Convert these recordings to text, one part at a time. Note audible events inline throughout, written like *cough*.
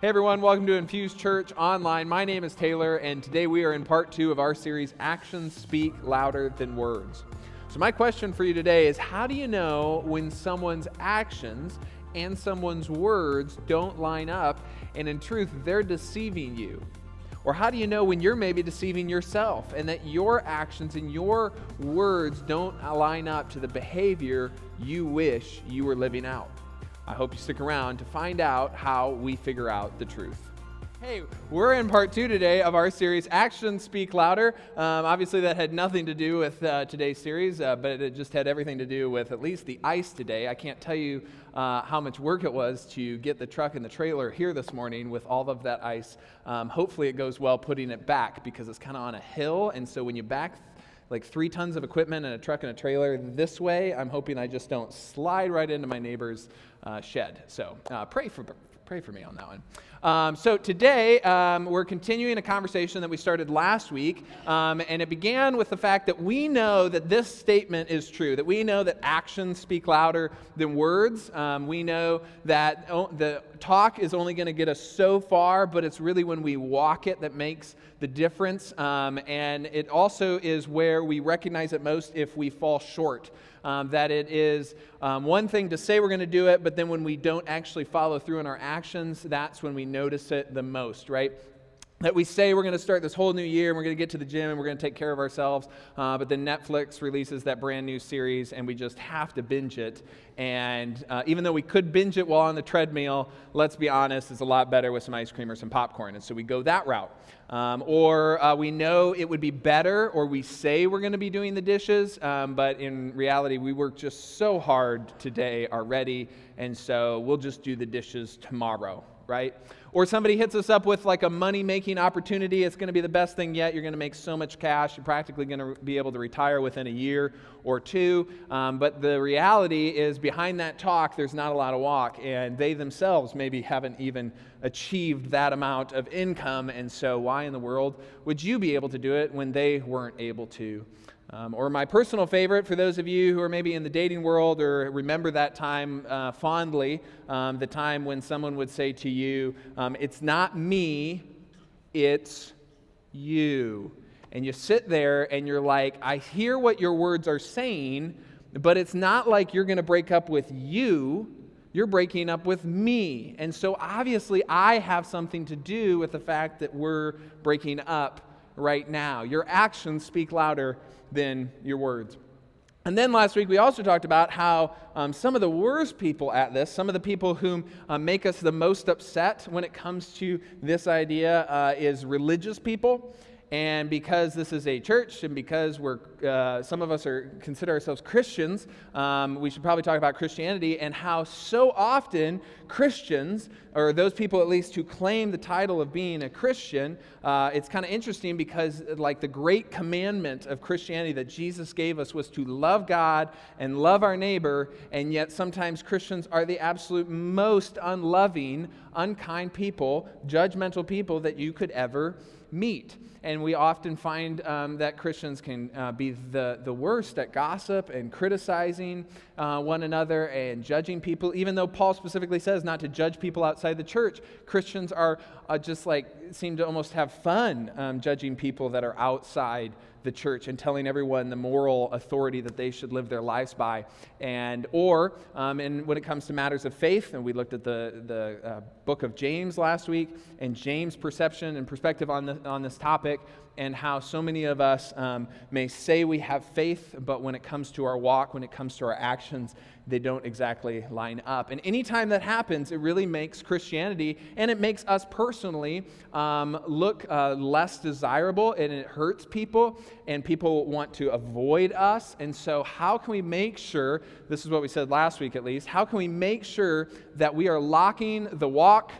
Hey everyone, welcome to Infuse Church Online. My name is Taylor, and today we are in part two of our series, Actions Speak Louder Than Words. So, my question for you today is How do you know when someone's actions and someone's words don't line up, and in truth, they're deceiving you? Or how do you know when you're maybe deceiving yourself and that your actions and your words don't line up to the behavior you wish you were living out? I hope you stick around to find out how we figure out the truth. Hey, we're in part two today of our series, Actions Speak Louder. Um, obviously, that had nothing to do with uh, today's series, uh, but it just had everything to do with at least the ice today. I can't tell you uh, how much work it was to get the truck and the trailer here this morning with all of that ice. Um, hopefully, it goes well putting it back because it's kind of on a hill, and so when you back like three tons of equipment and a truck and a trailer this way, I'm hoping I just don't slide right into my neighbor's uh, shed. So uh, pray for pray for me on that one. Um, so today um, we're continuing a conversation that we started last week, um, and it began with the fact that we know that this statement is true. That we know that actions speak louder than words. Um, we know that the talk is only going to get us so far, but it's really when we walk it that makes the difference. Um, and it also is where we recognize it most if we fall short um, that it is um, one thing to say we're going to do it, but then when we don't actually follow through in our actions, that's when we notice it the most, right? That we say we're going to start this whole new year and we're going to get to the gym and we're going to take care of ourselves, uh, but then Netflix releases that brand new series and we just have to binge it. And uh, even though we could binge it while on the treadmill, let's be honest, it's a lot better with some ice cream or some popcorn. And so we go that route. Um, or uh, we know it would be better, or we say we're going to be doing the dishes, um, but in reality, we work just so hard today already, and so we'll just do the dishes tomorrow, right? Or somebody hits us up with like a money making opportunity. It's going to be the best thing yet. You're going to make so much cash. You're practically going to be able to retire within a year or two. Um, but the reality is, behind that talk, there's not a lot of walk. And they themselves maybe haven't even achieved that amount of income. And so, why in the world would you be able to do it when they weren't able to? Um, or my personal favorite for those of you who are maybe in the dating world or remember that time uh, fondly, um, the time when someone would say to you, um, It's not me, it's you. And you sit there and you're like, I hear what your words are saying, but it's not like you're going to break up with you. You're breaking up with me. And so obviously, I have something to do with the fact that we're breaking up right now. Your actions speak louder than your words. And then last week, we also talked about how um, some of the worst people at this, some of the people whom uh, make us the most upset when it comes to this idea, uh, is religious people. And because this is a church, and because we're uh, some of us are consider ourselves Christians, um, we should probably talk about Christianity and how so often Christians, or those people at least who claim the title of being a Christian, uh, it's kind of interesting because like the great commandment of Christianity that Jesus gave us was to love God and love our neighbor, and yet sometimes Christians are the absolute most unloving, unkind people, judgmental people that you could ever meet. And we often find um, that Christians can uh, be the, the worst at gossip and criticizing uh, one another and judging people, even though Paul specifically says not to judge people outside the church. Christians are uh, just like, seem to almost have fun um, judging people that are outside the church and telling everyone the moral authority that they should live their lives by. And, or, um, and when it comes to matters of faith, and we looked at the, the uh, book of James last week, and James' perception and perspective on, the, on this topic, and how so many of us um, may say we have faith, but when it comes to our walk, when it comes to our actions, they don't exactly line up. And anytime that happens, it really makes Christianity and it makes us personally um, look uh, less desirable and it hurts people and people want to avoid us. And so, how can we make sure, this is what we said last week at least, how can we make sure that we are locking the walk?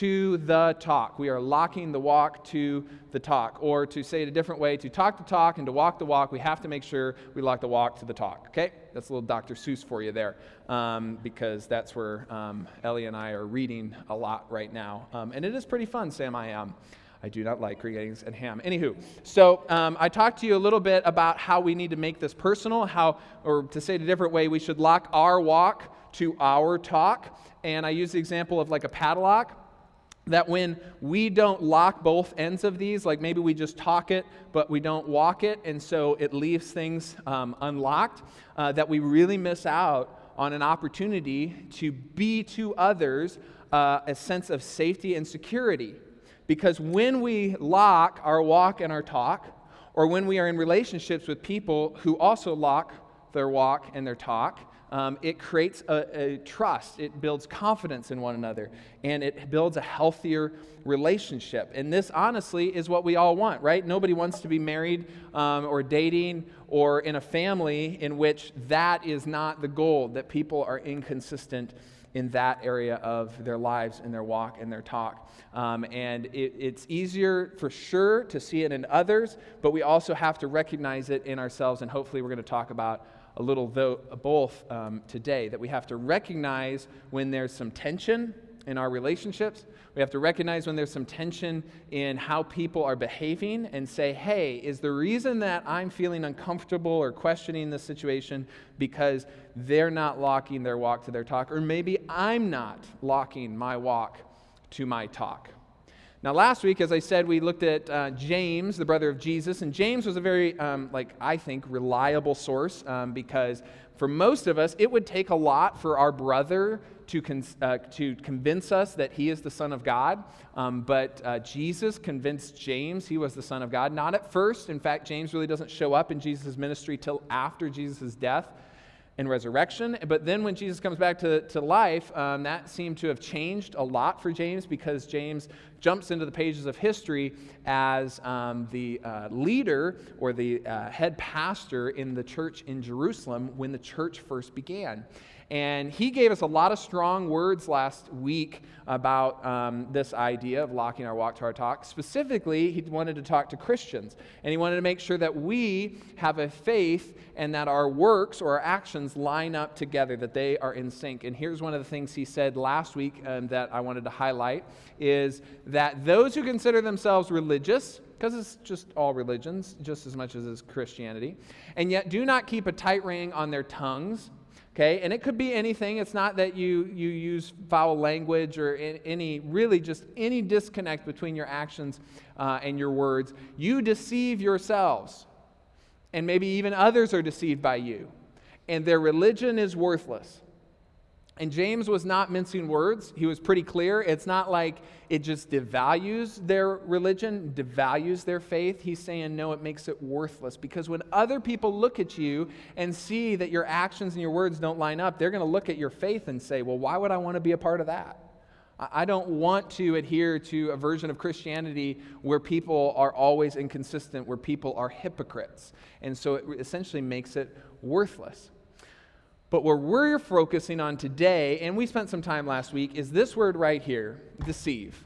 To the talk. We are locking the walk to the talk. Or to say it a different way, to talk the talk and to walk the walk, we have to make sure we lock the walk to the talk. Okay? That's a little Dr. Seuss for you there, um, because that's where um, Ellie and I are reading a lot right now. Um, and it is pretty fun, Sam. I am. I do not like green eggs and ham. Anywho, so um, I talked to you a little bit about how we need to make this personal, how, or to say it a different way, we should lock our walk to our talk. And I use the example of like a padlock that when we don't lock both ends of these, like maybe we just talk it, but we don't walk it, and so it leaves things um, unlocked, uh, that we really miss out on an opportunity to be to others uh, a sense of safety and security. Because when we lock our walk and our talk, or when we are in relationships with people who also lock their walk and their talk, um, it creates a, a, trust. It builds confidence in one another, and it builds a healthier relationship. And this, honestly, is what we all want, right? Nobody wants to be married um, or dating or in a family in which that is not the goal, that people are inconsistent in that area of their lives and their walk and their talk. Um, and it, it's easier for sure to see it in others, but we also have to recognize it in ourselves, and hopefully, we're going to talk about a little though, both um, today that we have to recognize when there's some tension in our relationships. We have to recognize when there's some tension in how people are behaving and say, hey, is the reason that I'm feeling uncomfortable or questioning this situation because they're not locking their walk to their talk? Or maybe I'm not locking my walk to my talk. Now, last week, as I said, we looked at uh, James, the brother of Jesus, and James was a very, um, like, I think, reliable source um, because for most of us, it would take a lot for our brother to, con- uh, to convince us that he is the Son of God. Um, but uh, Jesus convinced James he was the Son of God. Not at first. In fact, James really doesn't show up in Jesus' ministry till after Jesus' death and resurrection. But then when Jesus comes back to, to life, um, that seemed to have changed a lot for James because James jumps into the pages of history as um, the uh, leader or the uh, head pastor in the church in Jerusalem when the church first began. And he gave us a lot of strong words last week about um, this idea of locking our walk to our talk. Specifically, he wanted to talk to Christians, and he wanted to make sure that we have a faith and that our works or our actions line up together, that they are in sync. And here's one of the things he said last week um, that I wanted to highlight is that those who consider themselves religious, because it's just all religions, just as much as is Christianity, and yet do not keep a tight ring on their tongues okay? And it could be anything. It's not that you you use foul language or any really just any disconnect between your actions uh, and your words. You deceive yourselves. And maybe even others are deceived by you. And their religion is worthless and James was not mincing words. He was pretty clear. It's not like it just devalues their religion, devalues their faith. He's saying, no, it makes it worthless. Because when other people look at you and see that your actions and your words don't line up, they're going to look at your faith and say, well, why would I want to be a part of that? I don't want to adhere to a version of Christianity where people are always inconsistent, where people are hypocrites. And so it essentially makes it worthless. But what we're focusing on today, and we spent some time last week, is this word right here deceive.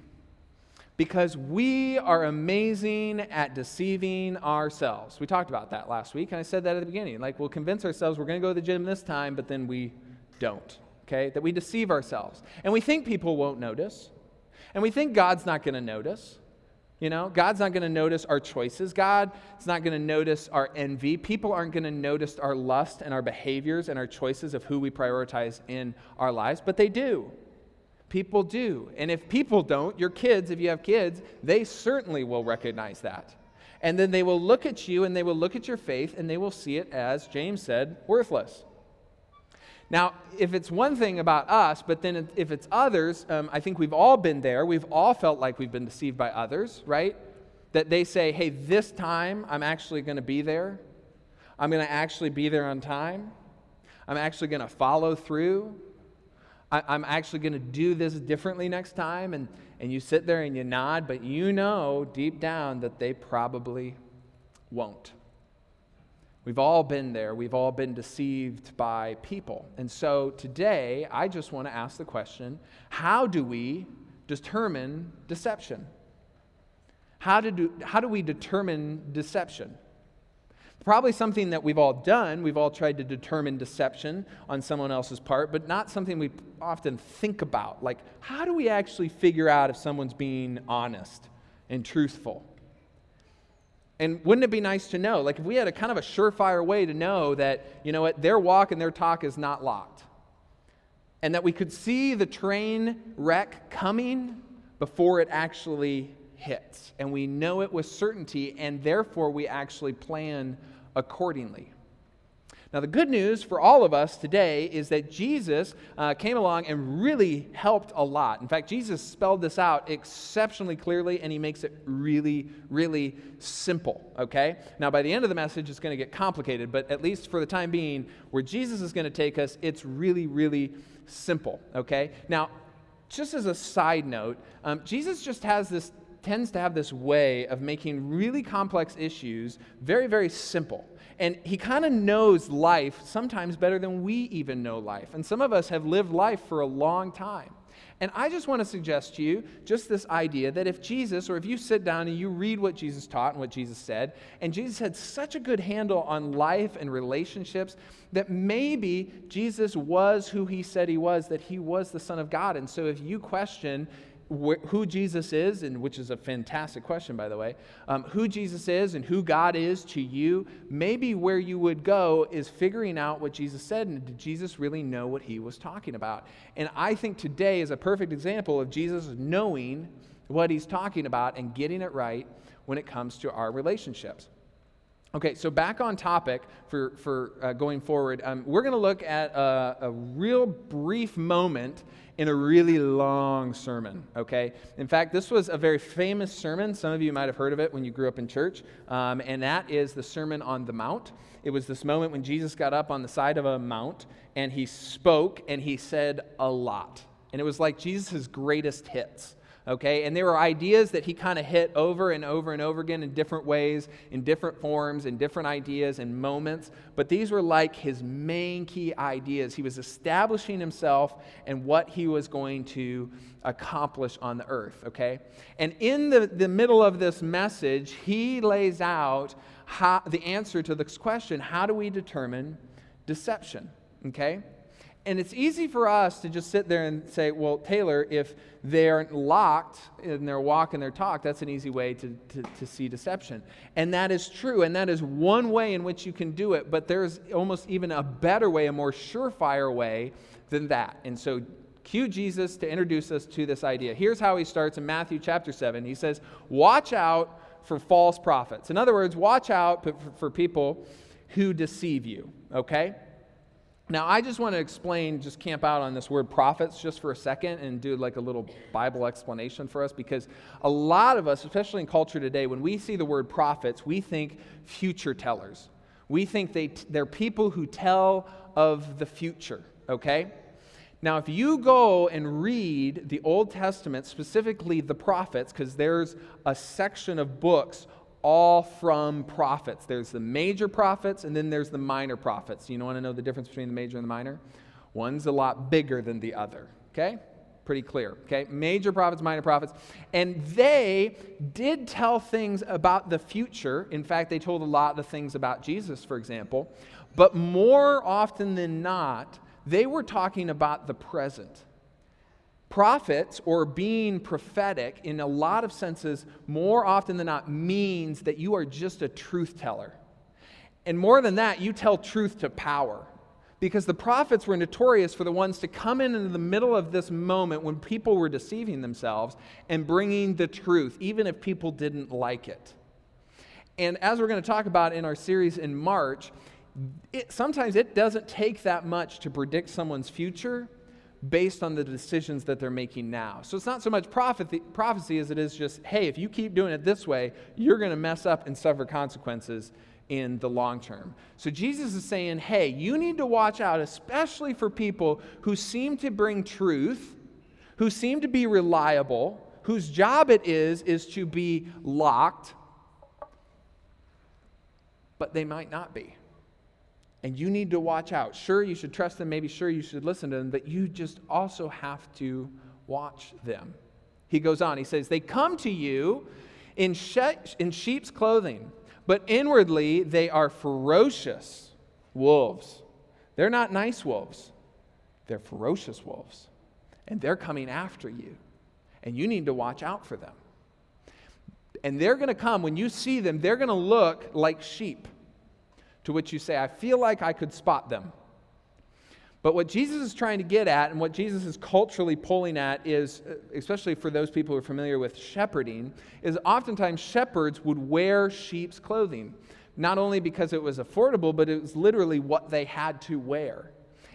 Because we are amazing at deceiving ourselves. We talked about that last week, and I said that at the beginning. Like, we'll convince ourselves we're going to go to the gym this time, but then we don't. Okay? That we deceive ourselves. And we think people won't notice. And we think God's not going to notice. You know, God's not going to notice our choices. God is not going to notice our envy. People aren't going to notice our lust and our behaviors and our choices of who we prioritize in our lives, but they do. People do. And if people don't, your kids, if you have kids, they certainly will recognize that. And then they will look at you and they will look at your faith and they will see it as, James said, worthless. Now, if it's one thing about us, but then if it's others, um, I think we've all been there. We've all felt like we've been deceived by others, right? That they say, hey, this time I'm actually going to be there. I'm going to actually be there on time. I'm actually going to follow through. I, am actually going to do this differently next time. And, and you sit there and you nod, but you know deep down that they probably won't. We've all been there. We've all been deceived by people. And so today, I just want to ask the question how do we determine deception? How, to do, how do we determine deception? Probably something that we've all done. We've all tried to determine deception on someone else's part, but not something we often think about. Like, how do we actually figure out if someone's being honest and truthful? And wouldn't it be nice to know? Like, if we had a kind of a surefire way to know that, you know what, their walk and their talk is not locked. And that we could see the train wreck coming before it actually hits. And we know it with certainty, and therefore we actually plan accordingly. Now, the good news for all of us today is that Jesus uh, came along and really helped a lot. In fact, Jesus spelled this out exceptionally clearly, and he makes it really, really simple, okay? Now, by the end of the message, it's going to get complicated, but at least for the time being, where Jesus is going to take us, it's really, really simple, okay? Now, just as a side note, um, Jesus just has this tends to have this way of making really complex issues very, very simple. And he kind of knows life sometimes better than we even know life. And some of us have lived life for a long time. And I just want to suggest to you just this idea that if Jesus, or if you sit down and you read what Jesus taught and what Jesus said, and Jesus had such a good handle on life and relationships, that maybe Jesus was who he said he was, that he was the Son of God. And so if you question, wh- who Jesus is, and which is a fantastic question, by the way, um, who Jesus is and who God is to you, maybe where you would go is figuring out what Jesus said and did Jesus really know what he was talking about? And I think today is a perfect example of Jesus knowing what he's talking about and getting it right when it comes to our relationships. Okay, so back on topic for, for uh, going forward, um, we're going to look at a, a, real brief moment in a really long sermon, okay? In fact, this was a very famous sermon. Some of you might have heard of it when you grew up in church, um, and that is the Sermon on the Mount. It was this moment when Jesus got up on the side of a mount and he spoke and he said a lot. And it was like Jesus' greatest hits okay? And there were ideas that he kind of hit over and over and over again in different ways, in different forms, in different ideas and moments. But these were like his main key ideas. He was establishing himself and what he was going to accomplish on the earth, okay? And in the, the middle of this message, he lays out how, the answer to this question how do we determine deception, okay? And it's easy for us to just sit there and say, well, Taylor, if they're locked in their walk and their talk, that's an easy way to, to, to, see deception. And that is true. And that is one way in which you can do it. But there's almost even a better way, a more surefire way than that. And so, cue Jesus to introduce us to this idea. Here's how he starts in Matthew chapter 7. He says, Watch out for false prophets. In other words, watch out for people who deceive you, okay? Now, I just want to explain, just camp out on this word prophets just for a second and do like a little Bible explanation for us because a lot of us, especially in culture today, when we see the word prophets, we think future tellers. We think they, they're people who tell of the future, okay? Now, if you go and read the Old Testament, specifically the prophets, because there's a section of books all from prophets. There's the major prophets and then there's the minor prophets. You want to know the difference between the major and the minor? One's a lot bigger than the other, okay? Pretty clear, okay? Major prophets, minor prophets. And they did tell things about the future. In fact, they told a lot of things about Jesus, for example. But more often than not, they were talking about the present. Prophets, or being prophetic, in a lot of senses, more often than not, means that you are just a truth teller. And more than that, you tell truth to power. Because the prophets were notorious for the ones to come in in the middle of this moment when people were deceiving themselves and bringing the truth, even if people didn't like it. And as we're going to talk about in our series in March, it, sometimes it doesn't take that much to predict someone's future based on the decisions that they're making now. So it's not so much prophecy, prophecy as it is just, hey, if you keep doing it this way, you're going to mess up and suffer consequences in the long term. So Jesus is saying, hey, you need to watch out, especially for people who seem to bring truth, who seem to be reliable, whose job it is is to be locked, but they might not be and you need to watch out. Sure, you should trust them, maybe sure you should listen to them, but you just also have to watch them. He goes on, he says, They come to you in, she- in sheep's clothing, but inwardly they are ferocious wolves. They're not nice wolves, they're ferocious wolves. And they're coming after you, and you need to watch out for them. And they're going to come, when you see them, they're going to look like sheep to which you say, I feel like I could spot them. But what Jesus is trying to get at, and what Jesus is culturally pulling at, is, uh, especially for those people who are familiar with shepherding, is oftentimes shepherds would wear sheep's clothing. Not only because it was affordable, but it was literally what they had to wear.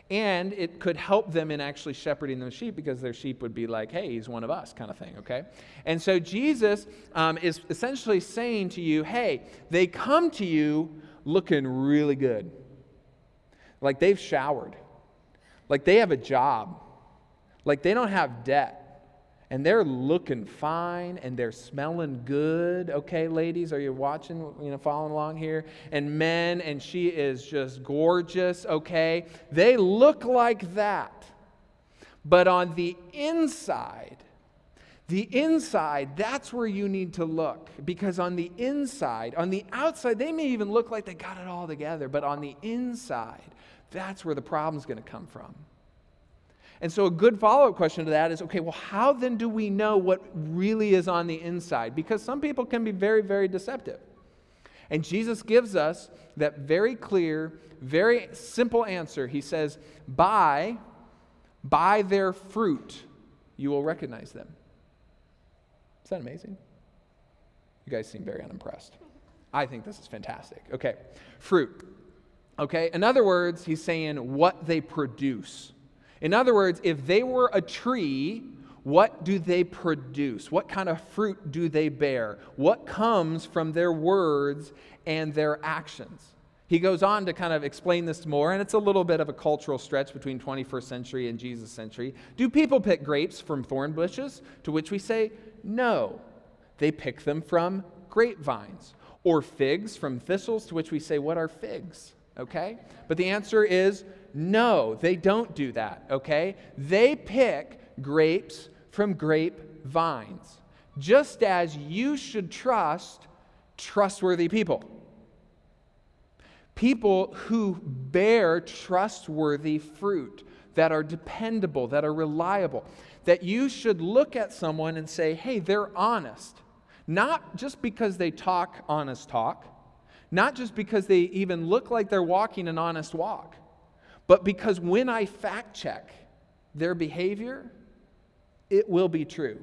And it could help them in actually shepherding those sheep because their sheep would be like, hey, he's one of us, kind of thing, okay? And so Jesus um, is essentially saying to you, hey, they come to you looking really good. Like they've showered like they have a job, like they don't have debt. And they're looking fine and they're smelling good. Okay, ladies, are you watching, you know, following along here? And men, and she is just gorgeous, okay? They look like that. But on the inside, the inside, that's where you need to look. Because on the inside, on the outside, they may even look like they got it all together. But on the inside, that's where the problem's going to come from. And so, a good follow up question to that is okay, well, how then do we know what really is on the inside? Because some people can be very, very deceptive. And Jesus gives us that very clear, very simple answer. He says, By, by their fruit, you will recognize them. Is that amazing? You guys seem very unimpressed. I think this is fantastic. Okay, fruit. Okay, in other words, he's saying what they produce. In other words, if they were a tree, what do they produce? What kind of fruit do they bear? What comes from their words and their actions? He goes on to kind of explain this more, and it's a little bit of a cultural stretch between 21st century and Jesus' century. Do people pick grapes from thorn bushes? To which we say, no. They pick them from grapevines. Or figs from thistles? To which we say, what are figs? Okay? But the answer is no, they don't do that, okay? They pick grapes from grape vines, just as you should trust trustworthy people. People who bear trustworthy fruit that are dependable, that are reliable, that you should look at someone and say, hey, they're honest. Not just because they talk honest talk, not just because they even look like they're walking an honest walk, but because when I fact check their behavior, it will be true.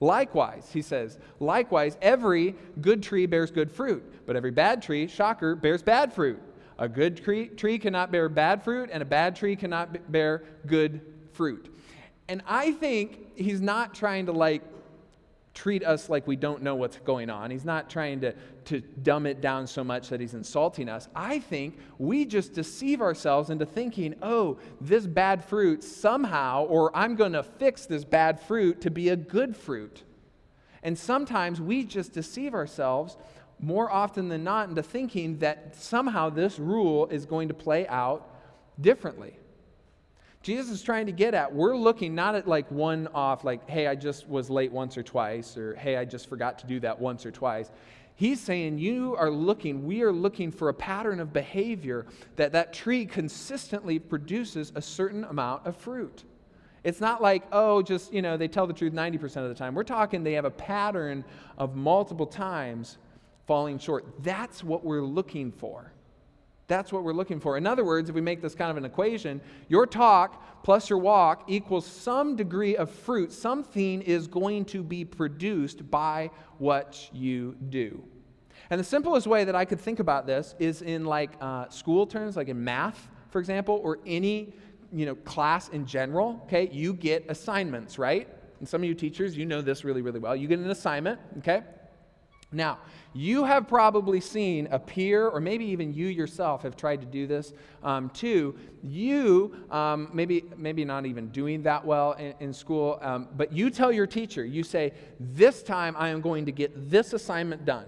Likewise, he says, likewise, every good tree bears good fruit, but every bad tree, shocker, bears bad fruit. A good tree, tree cannot bear bad fruit, and a bad tree cannot bear good fruit. And I think he's not trying to like treat us like we don't know what's going on. He's not trying to, to dumb it down so much that he's insulting us. I think we just deceive ourselves into thinking, oh, this bad fruit somehow, or I'm going to fix this bad fruit to be a good fruit. And sometimes we just deceive ourselves more often than not into thinking that somehow this rule is going to play out differently. Jesus is trying to get at, we're looking not at like one off, like, hey, I just was late once or twice, or hey, I just forgot to do that once or twice. He's saying you are looking, we are looking for a pattern of behavior that that tree consistently produces a certain amount of fruit. It's not like, oh, just, you know, they tell the truth 90% of the time. We're talking they have a pattern of multiple times falling short. That's what we're looking for. That's what we're looking for. In other words, if we make this kind of an equation, your talk plus your walk equals some degree of fruit. Something is going to be produced by what you do. And the simplest way that I could think about this is in like uh, school terms, like in math, for example, or any you know class in general. Okay, you get assignments, right? And some of you teachers, you know this really, really well. You get an assignment, okay? Now, you have probably seen a peer, or maybe even you yourself have tried to do this um, too. You, um, maybe, maybe not even doing that well in, in school, um, but you tell your teacher, you say, This time I am going to get this assignment done.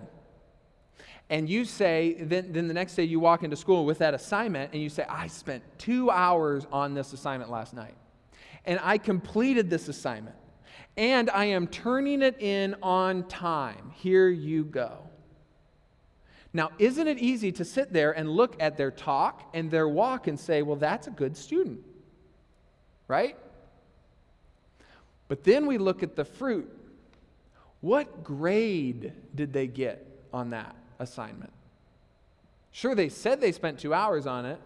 And you say, then, then the next day you walk into school with that assignment and you say, I spent two hours on this assignment last night. And I completed this assignment and I am turning it in on time. Here you go. Now, isn't it easy to sit there and look at their talk and their walk and say, well, that's a good student, right? But then we look at the fruit. What grade did they get on that assignment? Sure, they said they spent two hours on it.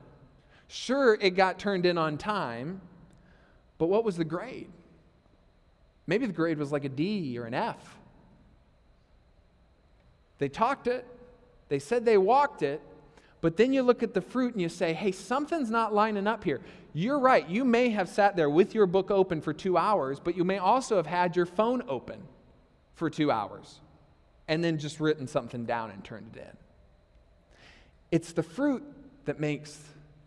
Sure, it got turned in on time, but what was the grade? Maybe the grade was like a D or an F. They talked it, they said they walked it, but then you look at the fruit and you say, hey, something's not lining up here. You're right. You may have sat there with your book open for two hours, but you may also have had your phone open for two hours and then just written something down and turned it in. It's the fruit that makes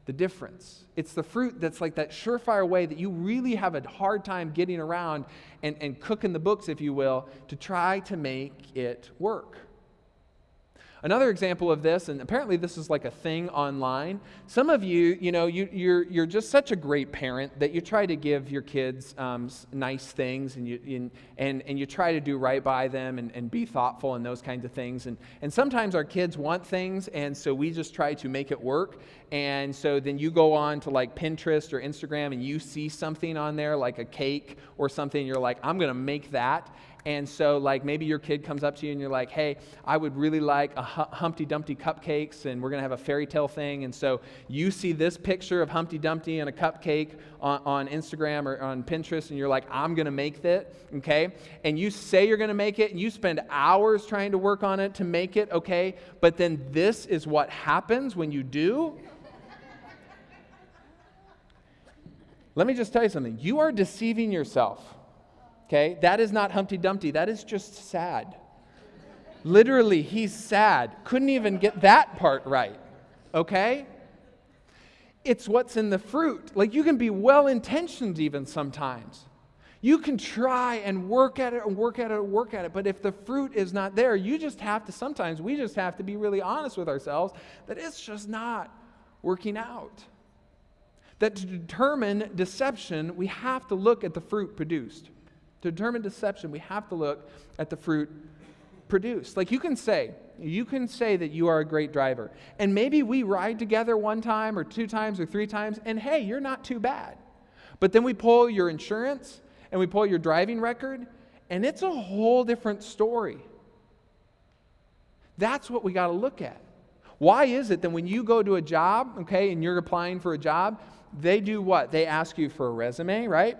the difference. It's the fruit that's like that surefire way that you really have a hard time getting around and, and cooking the books, if you will, to try to make it work. Another example of this, and apparently this is like a thing online. Some of you, you know, you, you're, you're just such a great parent that you try to give your kids um, nice things and you, and, and you try to do right by them and, and be thoughtful and those kinds of things. And, and sometimes our kids want things, and so we just try to make it work. And so then you go on to like Pinterest or Instagram and you see something on there like a cake or something, you're like, I'm going to make that. And so, like, maybe your kid comes up to you and you're like, hey, I would really like a Humpty Dumpty cupcakes, and we're going to have a fairy tale thing. And so you see this picture of Humpty Dumpty and a cupcake on, on Instagram or on Pinterest, and you're like, I'm going to make that, okay? And you say you're going to make it, and you spend hours trying to work on it to make it, okay? But then this is what happens when you do. Let me just tell you something. You are deceiving yourself. Okay? That is not Humpty Dumpty. That is just sad. Literally, he's sad. Couldn't even get that part right. Okay? It's what's in the fruit. Like you can be well intentioned even sometimes. You can try and work at it and work at it and work at it, but if the fruit is not there, you just have to sometimes, we just have to be really honest with ourselves that it's just not working out. That to determine deception, we have to look at the fruit produced. To determine deception, we have to look at the fruit produced. Like you can say, you can say that you are a great driver. And maybe we ride together one time or two times or three times, and hey, you're not too bad. But then we pull your insurance and we pull your driving record, and it's a whole different story. That's what we got to look at. Why is it that when you go to a job, okay, and you're applying for a job, they do what? They ask you for a resume, right?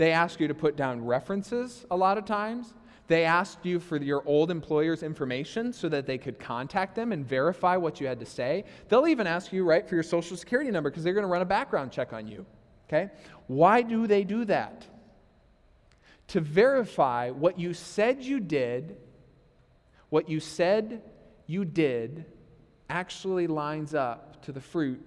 They ask you to put down references a lot of times. They asked you for your old employer's information so that they could contact them and verify what you had to say. They'll even ask you, right, for your social security number because they're going to run a background check on you. Okay? Why do they do that? To verify what you said you did, what you said you did actually lines up to the fruit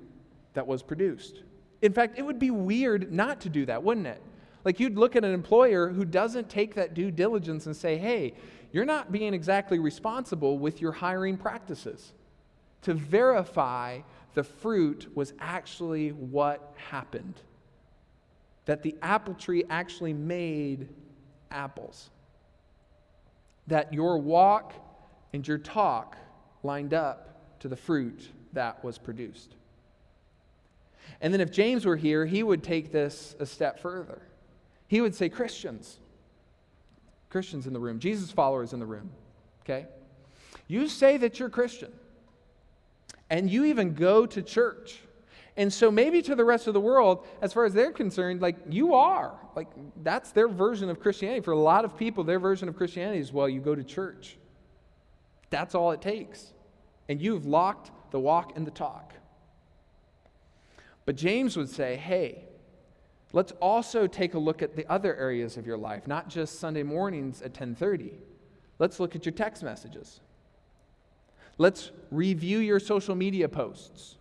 that was produced. In fact, it would be weird not to do that, wouldn't it? Like you'd look at an employer who doesn't take that due diligence and say, hey, you're not being exactly responsible with your hiring practices to verify the fruit was actually what happened. That the apple tree actually made apples. That your walk and your talk lined up to the fruit that was produced. And then if James were here, he would take this a step further. He would say, Christians, Christians in the room, Jesus followers in the room, okay? You say that you're Christian, and you even go to church. And so maybe to the rest of the world, as far as they're concerned, like you are. Like that's their version of Christianity. For a lot of people, their version of Christianity is well, you go to church. That's all it takes. And you've locked the walk and the talk. But James would say, hey, Let's also take a look at the other areas of your life, not just Sunday mornings at 10:30. Let's look at your text messages. Let's review your social media posts.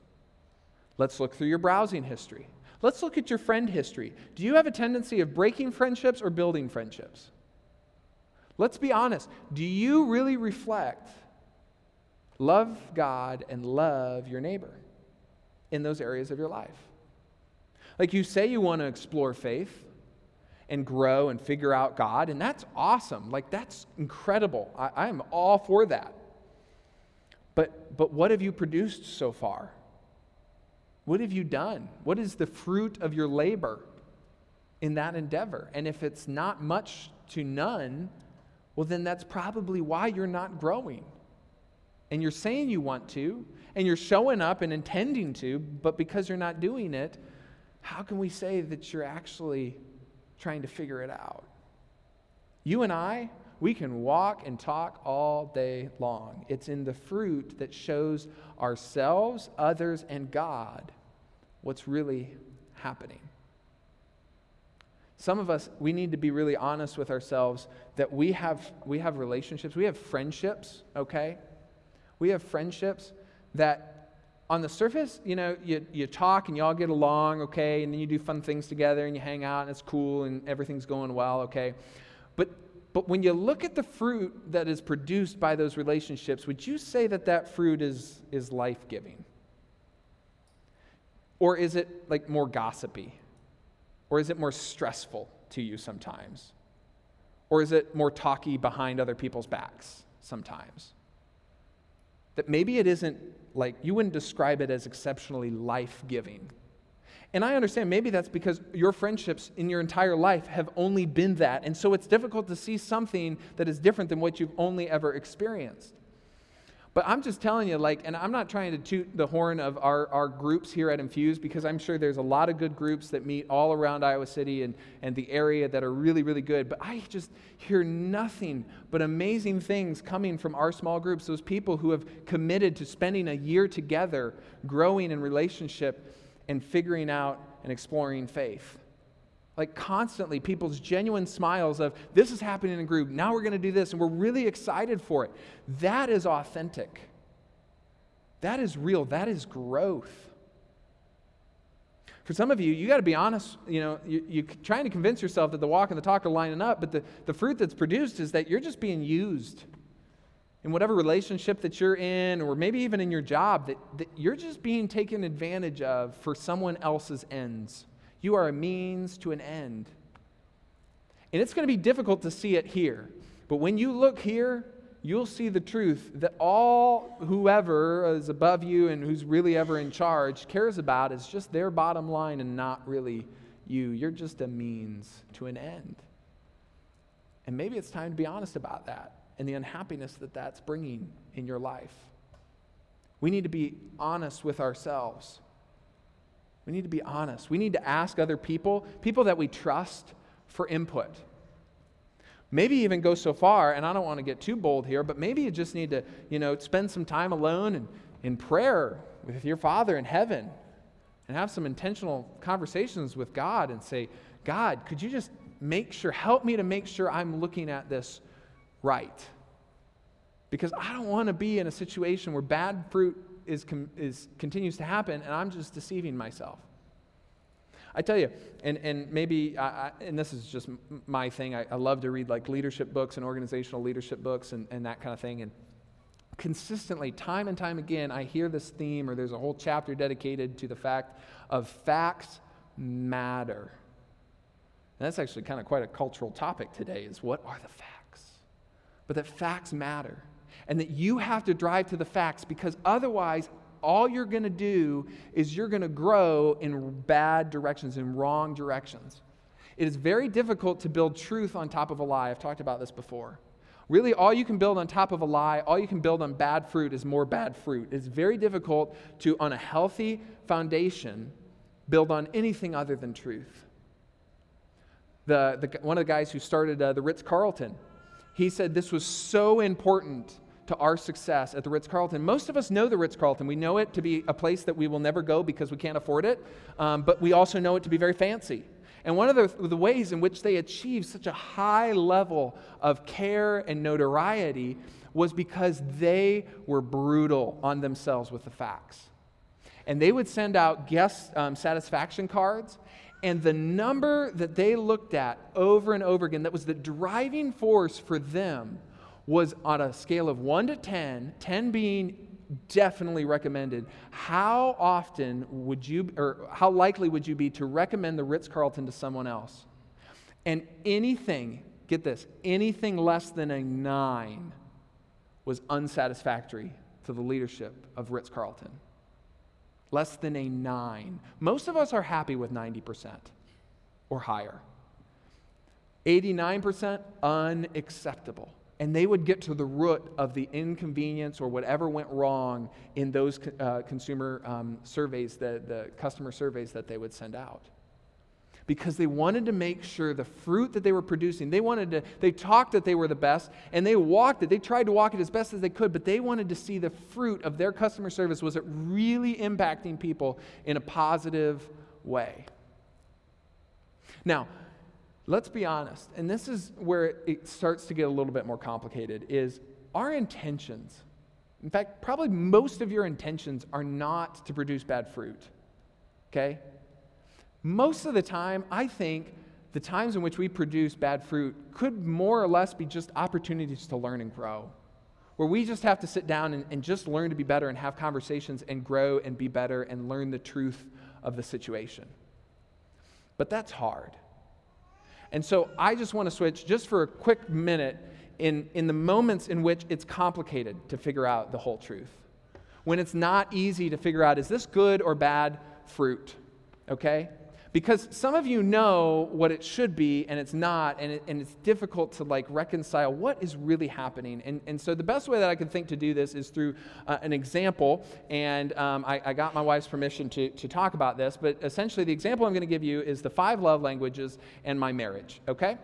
Let's look through your browsing history. Let's look at your friend history. Do you have a tendency of breaking friendships or building friendships? Let's be honest. Do you really reflect love God and love your neighbor in those areas of your life? Like you say you want to explore faith and grow and figure out God, and that's awesome. Like that's incredible. I, am all for that. But, but what have you produced so far? What have you done? What is the fruit of your labor in that endeavor? And if it's not much to none, well, then that's probably why you're not growing and you're saying you want to, and you're showing up and intending to, but because you're not doing it, how can we say that you're actually trying to figure it out? You and I, we can walk and talk all day long. It's in the fruit that shows ourselves, others, and God what's really happening. Some of us, we need to be really honest with ourselves that we have, we have relationships, we have friendships, okay? We have friendships that on the surface, you know, you, you talk and you all get along, okay, and then you do fun things together and you hang out and it's cool and everything's going well, okay? But, but when you look at the fruit that is produced by those relationships, would you say that that fruit is, is life giving? Or is it like more gossipy? Or is it more stressful to you sometimes? Or is it more talky behind other people's backs sometimes? That maybe it isn't like, you wouldn't describe it as exceptionally life giving. And I understand maybe that's because your friendships in your entire life have only been that. And so it's difficult to see something that is different than what you've only ever experienced. But I'm just telling you, like, and I'm not trying to toot the horn of our, our groups here at Infuse because I'm sure there's a lot of good groups that meet all around Iowa City and, and the area that are really, really good. But I just hear nothing but amazing things coming from our small groups, those people who have committed to spending a year together, growing in relationship and figuring out and exploring faith. Like constantly, people's genuine smiles of, this is happening in a group, now we're going to do this, and we're really excited for it. That is authentic. That is real. That is growth. For some of you, you got to be honest. You know, you, you're trying to convince yourself that the walk and the talk are lining up, but the, the fruit that's produced is that you're just being used in whatever relationship that you're in, or maybe even in your job, that, that you're just being taken advantage of for someone else's ends. You are a means to an end. And it's going to be difficult to see it here. But when you look here, you'll see the truth that all whoever is above you and who's really ever in charge cares about is just their bottom line and not really you. You're just a means to an end. And maybe it's time to be honest about that and the unhappiness that that's bringing in your life. We need to be honest with ourselves. We need to be honest. We need to ask other people, people that we trust, for input. Maybe even go so far, and I don't want to get too bold here, but maybe you just need to, you know, spend some time alone and in prayer with your Father in heaven and have some intentional conversations with God and say, God, could you just make sure, help me to make sure I'm looking at this right? Because I don't want to be in a situation where bad fruit is, is, continues to happen, and I'm just deceiving myself. I tell you, and, and maybe, I, I, and this is just my thing, I, I, love to read like leadership books and organizational leadership books and, and that kind of thing. And consistently, time and time again, I hear this theme, or there's a whole chapter dedicated to the fact of facts matter. And that's actually kind of quite a cultural topic today is what are the facts? But that facts matter and that you have to drive to the facts because otherwise, all you're going to do is you're going to grow in bad directions, in wrong directions. It is very difficult to build truth on top of a lie. I've talked about this before. Really, all you can build on top of a lie, all you can build on bad fruit is more bad fruit. It's very difficult to, on a healthy foundation, build on anything other than truth. The, the, one of the guys who started uh, the Ritz Carlton, he said this was so important to our success at the Ritz Carlton. Most of us know the Ritz Carlton. We know it to be a place that we will never go because we can't afford it, um, but we also know it to be very fancy. And one of the, the ways in which they achieved such a high level of care and notoriety was because they were brutal on themselves with the facts. And they would send out guest um, satisfaction cards, and the number that they looked at over and over again, that was the driving force for them was on a scale of 1 to 10, 10 being definitely recommended. How often would you, or how likely would you be to recommend the Ritz Carlton to someone else? And anything, get this, anything less than a 9 was unsatisfactory to the leadership of Ritz Carlton. Less than a 9. Most of us are happy with 90% or higher. 89% unacceptable. And they would get to the root of the inconvenience or whatever went wrong in those uh, consumer um, surveys, the, the customer surveys that they would send out. Because they wanted to make sure the fruit that they were producing, they wanted to, they talked that they were the best, and they walked it. They tried to walk it as best as they could, but they wanted to see the fruit of their customer service. Was it really impacting people in a positive way? Now, let's be honest, and this is where it starts to get a little bit more complicated, is our intentions. In fact, probably most of your intentions are not to produce bad fruit. Okay? Most of the time, I think the times in which we produce bad fruit could more or less be just opportunities to learn and grow. Where we just have to sit down and, and just learn to be better and have conversations and grow and be better and learn the truth of the situation. But that's hard. And so I just want to switch just for a quick minute in, in the moments in which it's complicated to figure out the whole truth. When it's not easy to figure out, is this good or bad fruit? Okay? Because some of you know what it should be and it's not and, it, and it's difficult to like reconcile what is really happening. And, and so the best way that i can think to do this is through uh, an example. And um, I, I, got my wife's permission to, to talk about this. But essentially the example i'm going to give you is the five love languages and my marriage okay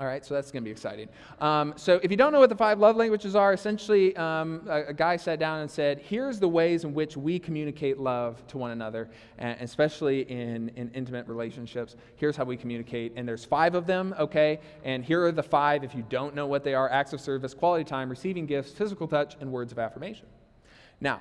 all right, so that's going to be exciting. Um, so, if you don't know what the five love languages are, essentially, um, a, a, guy sat down and said, Here's the ways in which we communicate love to one another, and especially in, in intimate relationships. Here's how we communicate. And there's five of them, okay? And here are the five, if you don't know what they are acts of service, quality time, receiving gifts, physical touch, and words of affirmation. Now,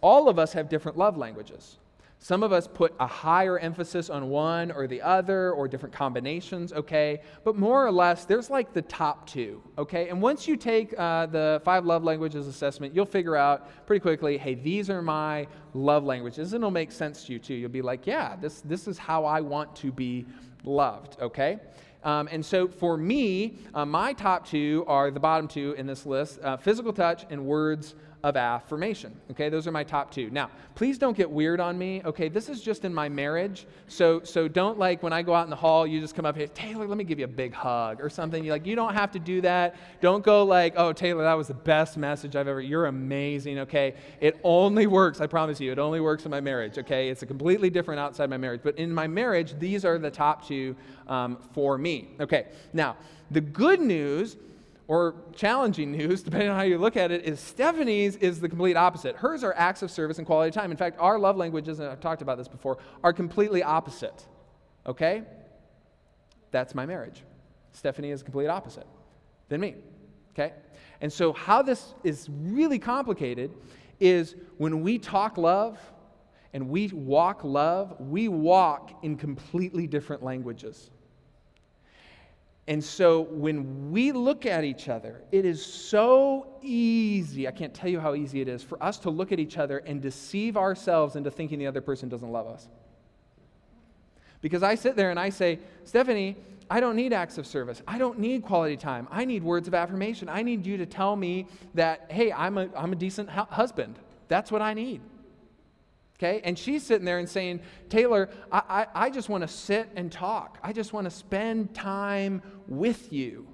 all of us have different love languages. Some of us put a higher emphasis on one or the other or different combinations, okay? But more or less, there's like the top two, okay? And once you take uh, the five love languages assessment, you'll figure out pretty quickly hey, these are my love languages. And it'll make sense to you too. You'll be like, yeah, this, this is how I want to be loved, okay? Um, and so for me, uh, my top two are the bottom two in this list uh, physical touch and words of affirmation. Okay, those are my top two. Now, please don't get weird on me. Okay, this is just in my marriage. So, so don't like when I go out in the hall, you just come up here, Taylor, let me give you a big hug or something. You like, you don't have to do that. Don't go like, oh, Taylor, that was the best message I've ever. You're amazing. Okay, it only works. I promise you, it only works in my marriage. Okay, it's a completely different outside my marriage, but in my marriage, these are the top two um, for me. Okay, now the good news or challenging news, *laughs* depending on how you look at it, is Stephanie's is the complete opposite. Hers are acts of service and quality time. In fact, our love languages, and I've talked about this before, are completely opposite. Okay? That's my marriage. Stephanie is complete opposite than me. Okay? And so, how this is really complicated is when we talk love and we walk love, we walk in completely different languages. And so when we look at each other, it is so easy, I can't tell you how easy it is, for us to look at each other and deceive ourselves into thinking the other person doesn't love us. Because I sit there and I say, Stephanie, I don't need acts of service. I don't need quality time. I need words of affirmation. I need you to tell me that, hey, I'm a, I'm a decent hu- husband. That's what I need. Okay? And she's sitting there and saying, Taylor, I, I, I just want to sit and talk. I just want to spend time with you.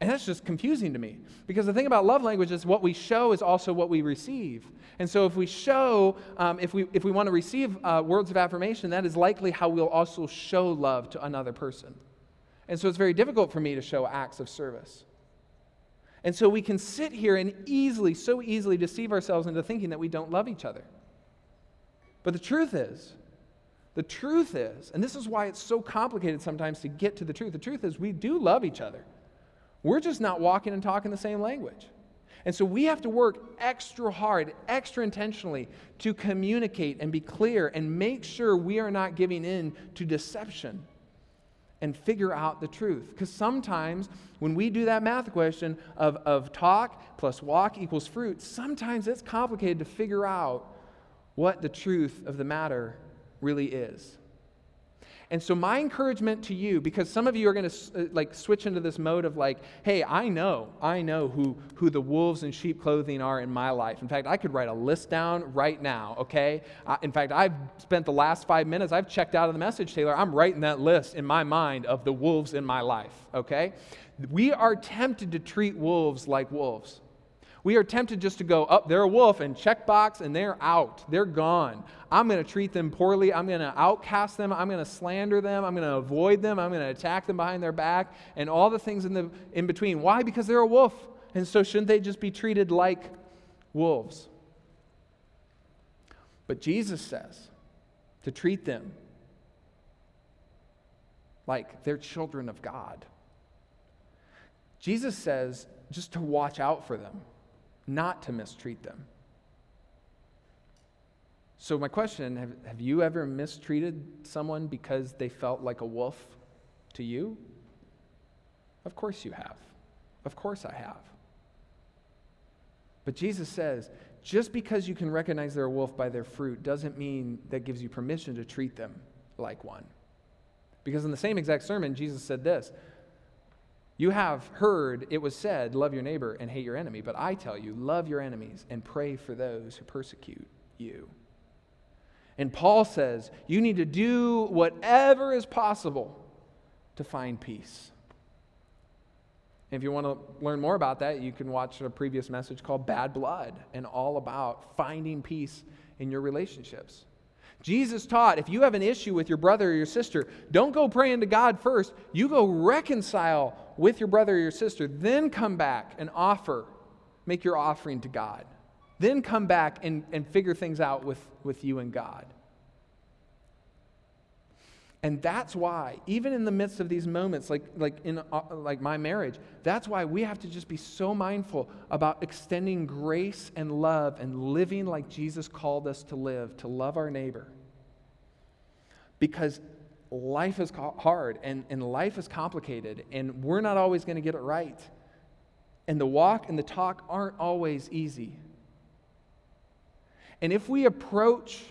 And that's just confusing to me. Because the thing about love language is what we show is also what we receive. And so if we show, um, if, we, if we want to receive uh, words of affirmation, that is likely how we'll also show love to another person. And so it's very difficult for me to show acts of service. And so we can sit here and easily, so easily deceive ourselves into thinking that we don't love each other. But the truth is, the truth is, and this is why it's so complicated sometimes to get to the truth, the truth is we do love each other. We're just not walking and talking the same language. And so we have to work extra hard, extra intentionally to communicate and be clear and make sure we are not giving in to deception and figure out the truth. Because sometimes when we do that math question of, of talk plus walk equals fruit, sometimes it's complicated to figure out what the truth of the matter really is. And so my encouragement to you, because some of you are going to uh, like switch into this mode of like, hey, I know, I know who, who the wolves in sheep clothing are in my life. In fact, I could write a list down right now, okay? Uh, in fact, I've spent the last five minutes, I've checked out of the message, Taylor. I'm writing that list in my mind of the wolves in my life, okay? We are tempted to treat wolves like wolves. We are tempted just to go, up, oh, they're a wolf, and check box, and they're out. They're gone. I'm going to treat them poorly. I'm going to outcast them. I'm going to slander them. I'm going to avoid them. I'm going to attack them behind their back, and all the things in, the, in between. Why? Because they're a wolf. And so, shouldn't they just be treated like wolves? But Jesus says to treat them like they're children of God. Jesus says just to watch out for them not to mistreat them. So, my question have, have you ever mistreated someone because they felt like a wolf to you? Of course you have. Of course I have. But Jesus says, just because you can recognize they're a wolf by their fruit doesn't mean that gives you permission to treat them like one. Because in the same exact sermon, Jesus said this you have heard it was said, Love your neighbor and hate your enemy. But I tell you, love your enemies and pray for those who persecute you. And Paul says, You need to do whatever is possible to find peace. if you want to learn more about that, you can watch a previous message called Bad Blood and all about finding peace in your relationships. Jesus taught if you have an issue with your brother or your sister, don't go praying to God first. You go reconcile with your brother or your sister, then come back and offer, make your offering to God. Then come back and, and figure things out with, with you and God. And that's why, even in the midst of these moments, like, like in uh, like my marriage, that's why we have to just be so mindful about extending grace and love and living like Jesus called us to live, to love our neighbor. Because life is hard and, and life is complicated, and we're not always going to get it right. And the walk and the talk aren't always easy. And if we approach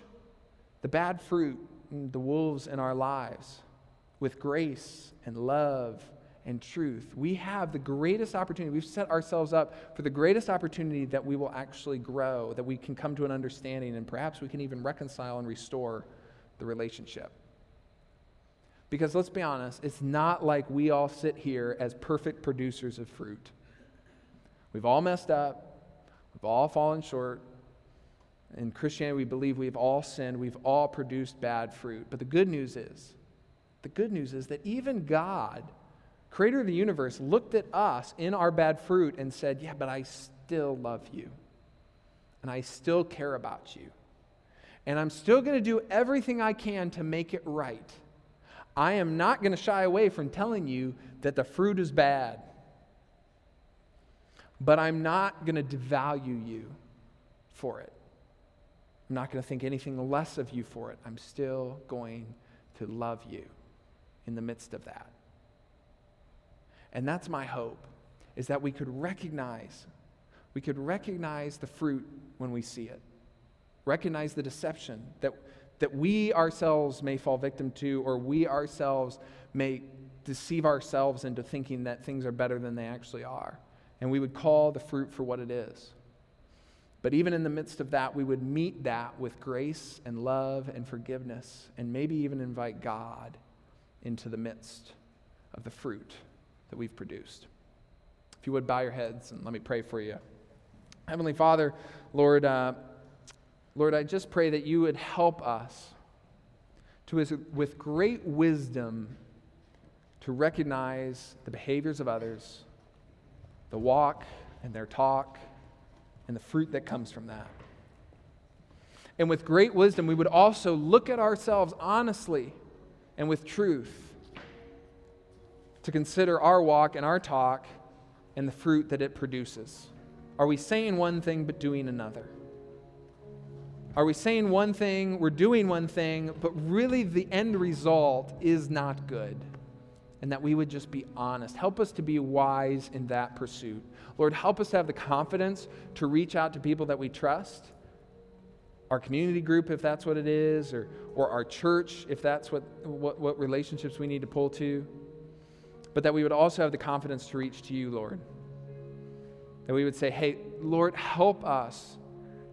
the bad fruit, mm, the wolves in our lives, with grace and love and truth, we have the greatest opportunity. We've set ourselves up for the greatest opportunity that we will actually grow, that we can come to an understanding, and perhaps we can even reconcile and restore the relationship. Because let's be honest, it's not like we all sit here as perfect producers of fruit. We've all messed up, we've all fallen short. In Christianity, we believe we've all sinned, we've all produced bad fruit. But the good news is, the good news is that even God, creator of the universe, looked at us in our bad fruit and said, Yeah, but I still love you. And I still care about you. And I'm still going to do everything I can to make it right. I am not going to shy away from telling you that the fruit is bad. But I'm not going to devalue you for it. I'm not going to think anything less of you for it. I'm still going to love you in the midst of that. And that's my hope, is that we could recognize, we could recognize the fruit when we see it. Recognize the deception that that we ourselves may fall victim to, or we ourselves may deceive ourselves into thinking that things are better than they actually are. And we would call the fruit for what it is. But even in the midst of that, we would meet that with grace and love and forgiveness, and maybe even invite God into the midst of the fruit that we've produced. If you would bow your heads and let me pray for you. Heavenly Father, Lord, uh, Lord, I just pray that you would help us to, with great wisdom, to recognize the behaviors of others, the walk and their talk, and the fruit that comes from that. And with great wisdom, we would also look at ourselves honestly and with truth to consider our walk and our talk and the fruit that it produces. Are we saying one thing but doing another? Are we saying one thing, we're doing one thing, but really the end result is not good? And that we would just be honest. Help us to be wise in that pursuit. Lord, help us to have the confidence to reach out to people that we trust our community group, if that's what it is, or, or our church, if that's what, what, what relationships we need to pull to. But that we would also have the confidence to reach to you, Lord. That we would say, hey, Lord, help us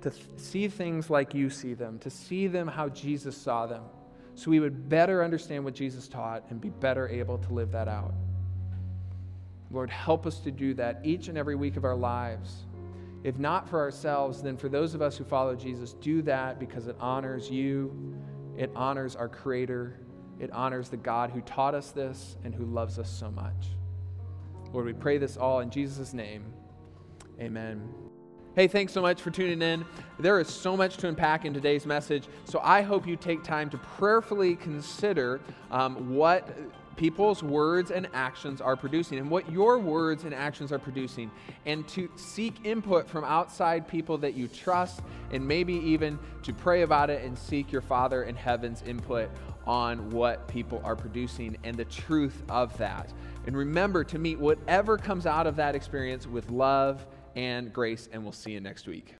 to th- see things like you see them, to see them how Jesus saw them, so we would better understand what Jesus taught and be better able to live that out. Lord, help us to do that each and every week of our lives. If not for ourselves, then for those of us who follow Jesus, do that because it honors you, it honors our Creator, it honors the God who taught us this and who loves us so much. Lord, we pray this all in Jesus' name. Amen. Hey, thanks so much for tuning in. There is so much to unpack in today's message, so I hope you take time to prayerfully consider um, what people's words and actions are producing and what your words and actions are producing, and to seek input from outside people that you trust, and maybe even to pray about it and seek your Father in heaven's input on what people are producing and the truth of that. And remember to meet whatever comes out of that experience with love and grace, and we'll see you next week.